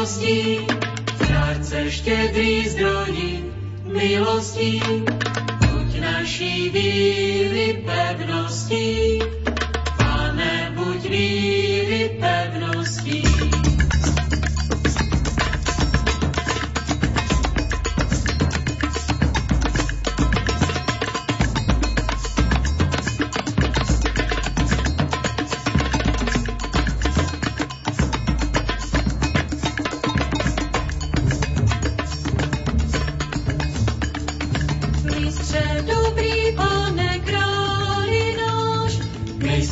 milosti, srdce štedrý zdroji milostí, buď naší víry pevnosti, Pane, buď víry pevnosti.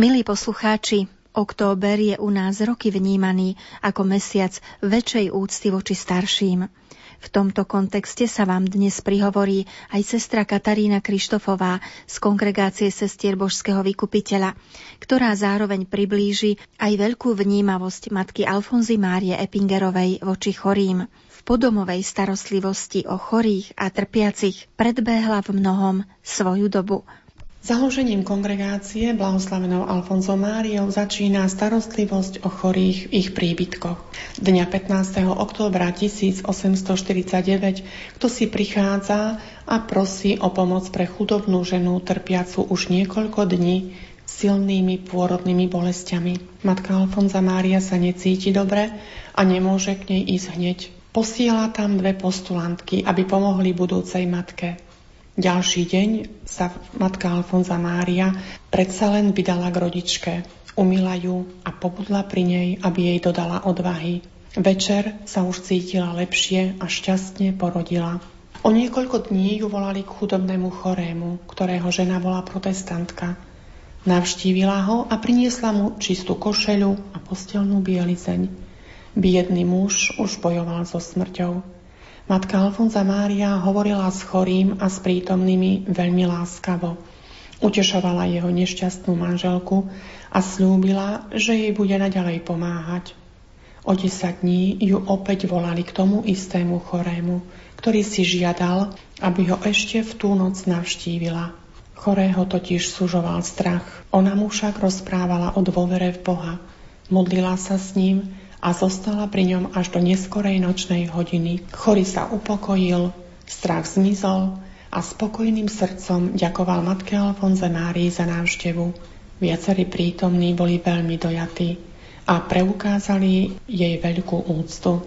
Milí poslucháči, október je u nás roky vnímaný ako mesiac väčšej úcty voči starším. V tomto kontexte sa vám dnes prihovorí aj sestra Katarína Krištofová z kongregácie sestier Božského vykupiteľa, ktorá zároveň priblíži aj veľkú vnímavosť matky Alfonzy Márie Epingerovej voči chorým podomovej starostlivosti o chorých a trpiacich predbehla v mnohom svoju dobu. Založením kongregácie blahoslavenou Alfonso Máriou začína starostlivosť o chorých v ich príbytkoch. Dňa 15. októbra 1849 kto si prichádza a prosí o pomoc pre chudobnú ženu trpiacu už niekoľko dní silnými pôrodnými bolestiami. Matka Alfonza Mária sa necíti dobre a nemôže k nej ísť hneď. Posiela tam dve postulantky, aby pomohli budúcej matke. Ďalší deň sa matka Alfonza Mária predsa len vydala k rodičke. Umila ju a pobudla pri nej, aby jej dodala odvahy. Večer sa už cítila lepšie a šťastne porodila. O niekoľko dní ju volali k chudobnému chorému, ktorého žena bola protestantka. Navštívila ho a priniesla mu čistú košeľu a postelnú bielizeň. Biedný muž už bojoval so smrťou. Matka Alfonza Mária hovorila s chorým a s prítomnými veľmi láskavo. Utešovala jeho nešťastnú manželku a slúbila, že jej bude naďalej pomáhať. O 10 dní ju opäť volali k tomu istému chorému, ktorý si žiadal, aby ho ešte v tú noc navštívila. Chorého totiž sužoval strach. Ona mu však rozprávala o dôvere v Boha. Modlila sa s ním a zostala pri ňom až do neskorej nočnej hodiny. Chorý sa upokojil, strach zmizol a spokojným srdcom ďakoval matke Alfonze Márii za návštevu. Viacerí prítomní boli veľmi dojatí a preukázali jej veľkú úctu.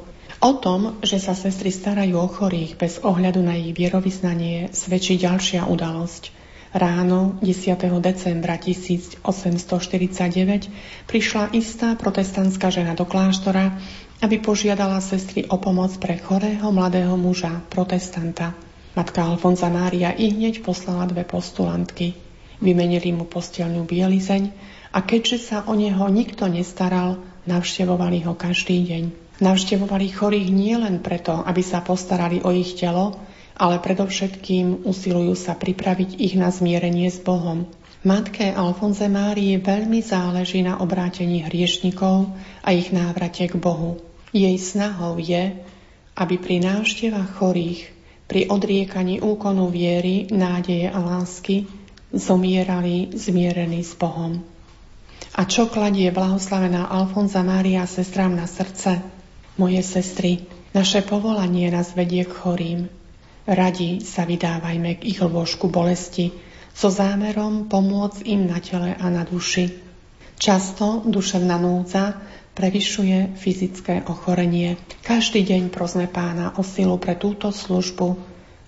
O tom, že sa sestry starajú o chorých bez ohľadu na ich vierovýznanie, svedčí ďalšia udalosť – Ráno 10. decembra 1849 prišla istá protestantská žena do kláštora, aby požiadala sestry o pomoc pre chorého mladého muža, protestanta. Matka Alfonza Mária i hneď poslala dve postulantky. Vymenili mu postelňu bielizeň a keďže sa o neho nikto nestaral, navštevovali ho každý deň. Navštevovali chorých nielen preto, aby sa postarali o ich telo, ale predovšetkým usilujú sa pripraviť ich na zmierenie s Bohom. Matke Alfonze Márii veľmi záleží na obrátení hriešnikov a ich návrate k Bohu. Jej snahou je, aby pri návštevách chorých, pri odriekaní úkonu viery, nádeje a lásky zomierali zmierení s Bohom. A čo kladie blahoslavená Alfonza Mária sestrám na srdce? Moje sestry, naše povolanie nás vedie k chorým. Radi sa vydávajme k ich lôžku bolesti so zámerom pomôcť im na tele a na duši. Často duševná núdza prevyšuje fyzické ochorenie. Každý deň prosme pána o silu pre túto službu,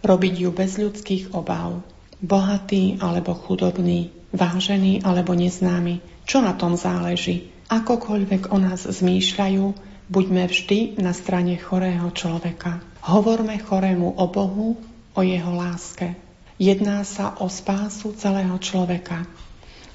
robiť ju bez ľudských obáv. Bohatý alebo chudobný, vážený alebo neznámy, čo na tom záleží? Akokoľvek o nás zmýšľajú, buďme vždy na strane chorého človeka. Hovorme chorému o Bohu, o jeho láske. Jedná sa o spásu celého človeka.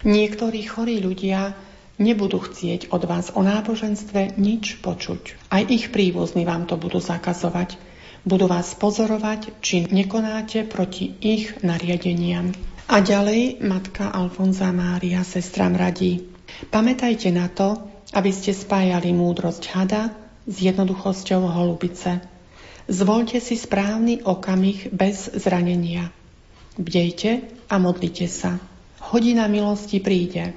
Niektorí chorí ľudia Nebudú chcieť od vás o náboženstve nič počuť. Aj ich príbuzní vám to budú zakazovať. Budú vás pozorovať, či nekonáte proti ich nariadeniam. A ďalej matka Alfonza Mária sestram radí. Pamätajte na to, aby ste spájali múdrosť hada s jednoduchosťou holubice. Zvolte si správny okamih bez zranenia. Bdejte a modlite sa. Hodina milosti príde.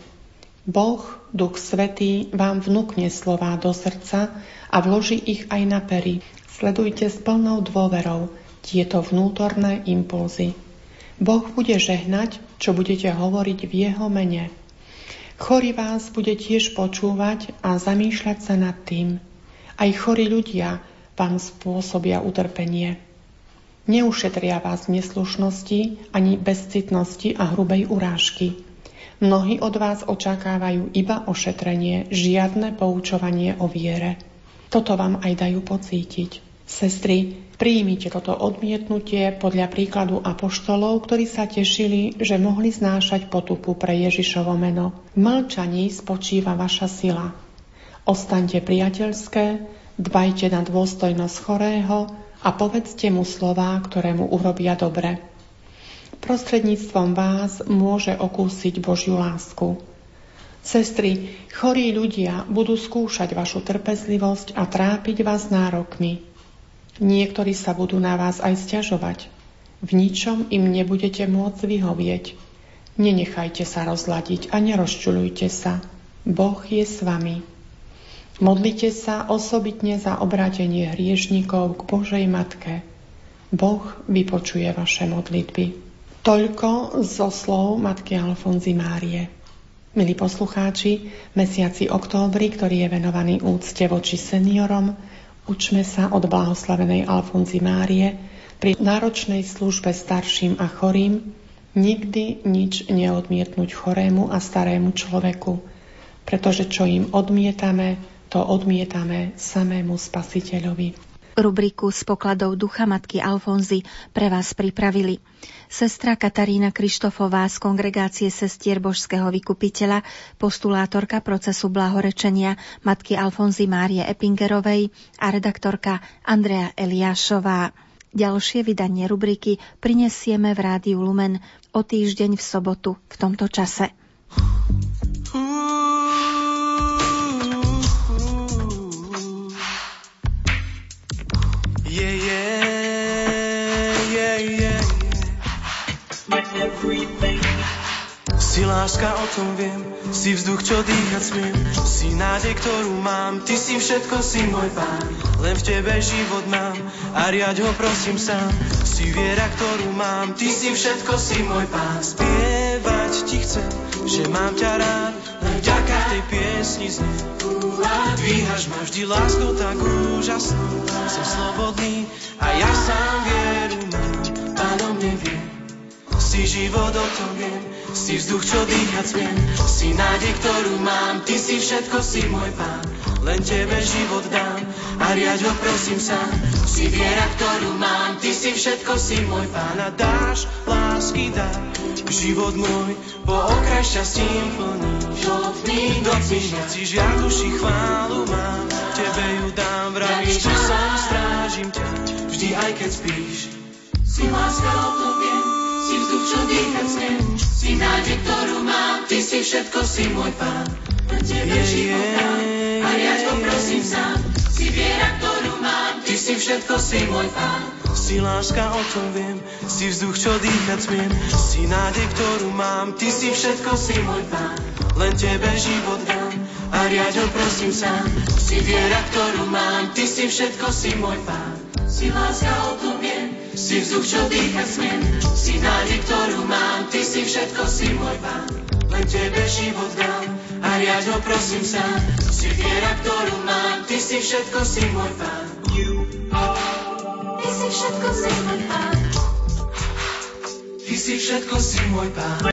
Boh, Duch Svetý, vám vnúkne slová do srdca a vloží ich aj na pery. Sledujte s plnou dôverou tieto vnútorné impulzy. Boh bude žehnať, čo budete hovoriť v Jeho mene. Chorý vás bude tiež počúvať a zamýšľať sa nad tým. Aj chorí ľudia vám spôsobia utrpenie. Neušetria vás neslušnosti ani bezcitnosti a hrubej urážky. Mnohí od vás očakávajú iba ošetrenie, žiadne poučovanie o viere. Toto vám aj dajú pocítiť. Sestry, Príjmite toto odmietnutie podľa príkladu apoštolov, ktorí sa tešili, že mohli znášať potupu pre Ježišovo meno. V mlčaní spočíva vaša sila. Ostaňte priateľské, dbajte na dôstojnosť chorého a povedzte mu slová, ktoré mu urobia dobre. Prostredníctvom vás môže okúsiť Božiu lásku. Sestry, chorí ľudia budú skúšať vašu trpezlivosť a trápiť vás nárokmi. Niektorí sa budú na vás aj stiažovať. V ničom im nebudete môcť vyhovieť. Nenechajte sa rozladiť a nerozčulujte sa. Boh je s vami. Modlite sa osobitne za obrátenie hriešnikov k Božej Matke. Boh vypočuje vaše modlitby. Toľko zo slov Matky Alfonzy Márie. Milí poslucháči, mesiaci októbri, ktorý je venovaný úcte voči seniorom, Učme sa od blahoslavenej Alfonzy Márie pri náročnej službe starším a chorým nikdy nič neodmietnúť chorému a starému človeku, pretože čo im odmietame, to odmietame samému spasiteľovi. Rubriku z pokladov ducha matky Alfonzy pre vás pripravili sestra Katarína Krištofová z kongregácie sestier Božského vykupiteľa, postulátorka procesu blahorečenia matky Alfonzy Márie Epingerovej a redaktorka Andrea Eliášová. Ďalšie vydanie rubriky prinesieme v Rádiu Lumen o týždeň v sobotu v tomto čase. Si láska, o tom viem, si vzduch, čo dýchať smiem, si nádej, ktorú mám, ty si všetko, si môj pán. Len v tebe život mám. A riaď ho prosím sám. Si viera, ktorú mám, ty si všetko, si môj pán. Spievať ti chcem, že mám ťa rád, vďaka tej piesni znie. Dvíhaš ma vždy láskou tak úžasnú, som slobodný a ja sám vieru mám, pánom neviem. Si život, o tom viem, si vzduch, čo dýchať smiem, si nádej, ktorú mám, ty si všetko, si môj pán. Len tebe život dám a riaď ho prosím sám. Si viera, ktorú mám, ty si všetko, si môj pán. A dáš lásky dá, život môj po okraj šťastím plný. Žlotný noci, noci žiar duši chválu mám, tebe ju dám, vravíš, že som strážim ťa, vždy aj keď spíš. Si láska, o tom viem, si vzduch, čo dýchať smiem, si nádej, ktorú mám, ty si všetko, si môj pán. Len tebe život dám a riaď ho prosím sám. Si viera, ktorú mám, ty si všetko, si môj pán. Si láska, o tom viem, si vzduch, čo dýchať smiem, si nádej, ktorú mám, ty si všetko, si môj pán. Len tebe život dám a riaď ho prosím sám. Si viera, ktorú mám, ty si všetko, si môj pán. Si láska, o tom viem, si vzduch, čo dýchať smiem, si nádej, ktorú mám, ty si všetko, si môj pán. Len tebe život dám a riaď ho prosím sám. Si viera, ktorú mám, ty si všetko, si môj pán. Ty si všetko, si môj pán. Ty si všetko, si môj pán.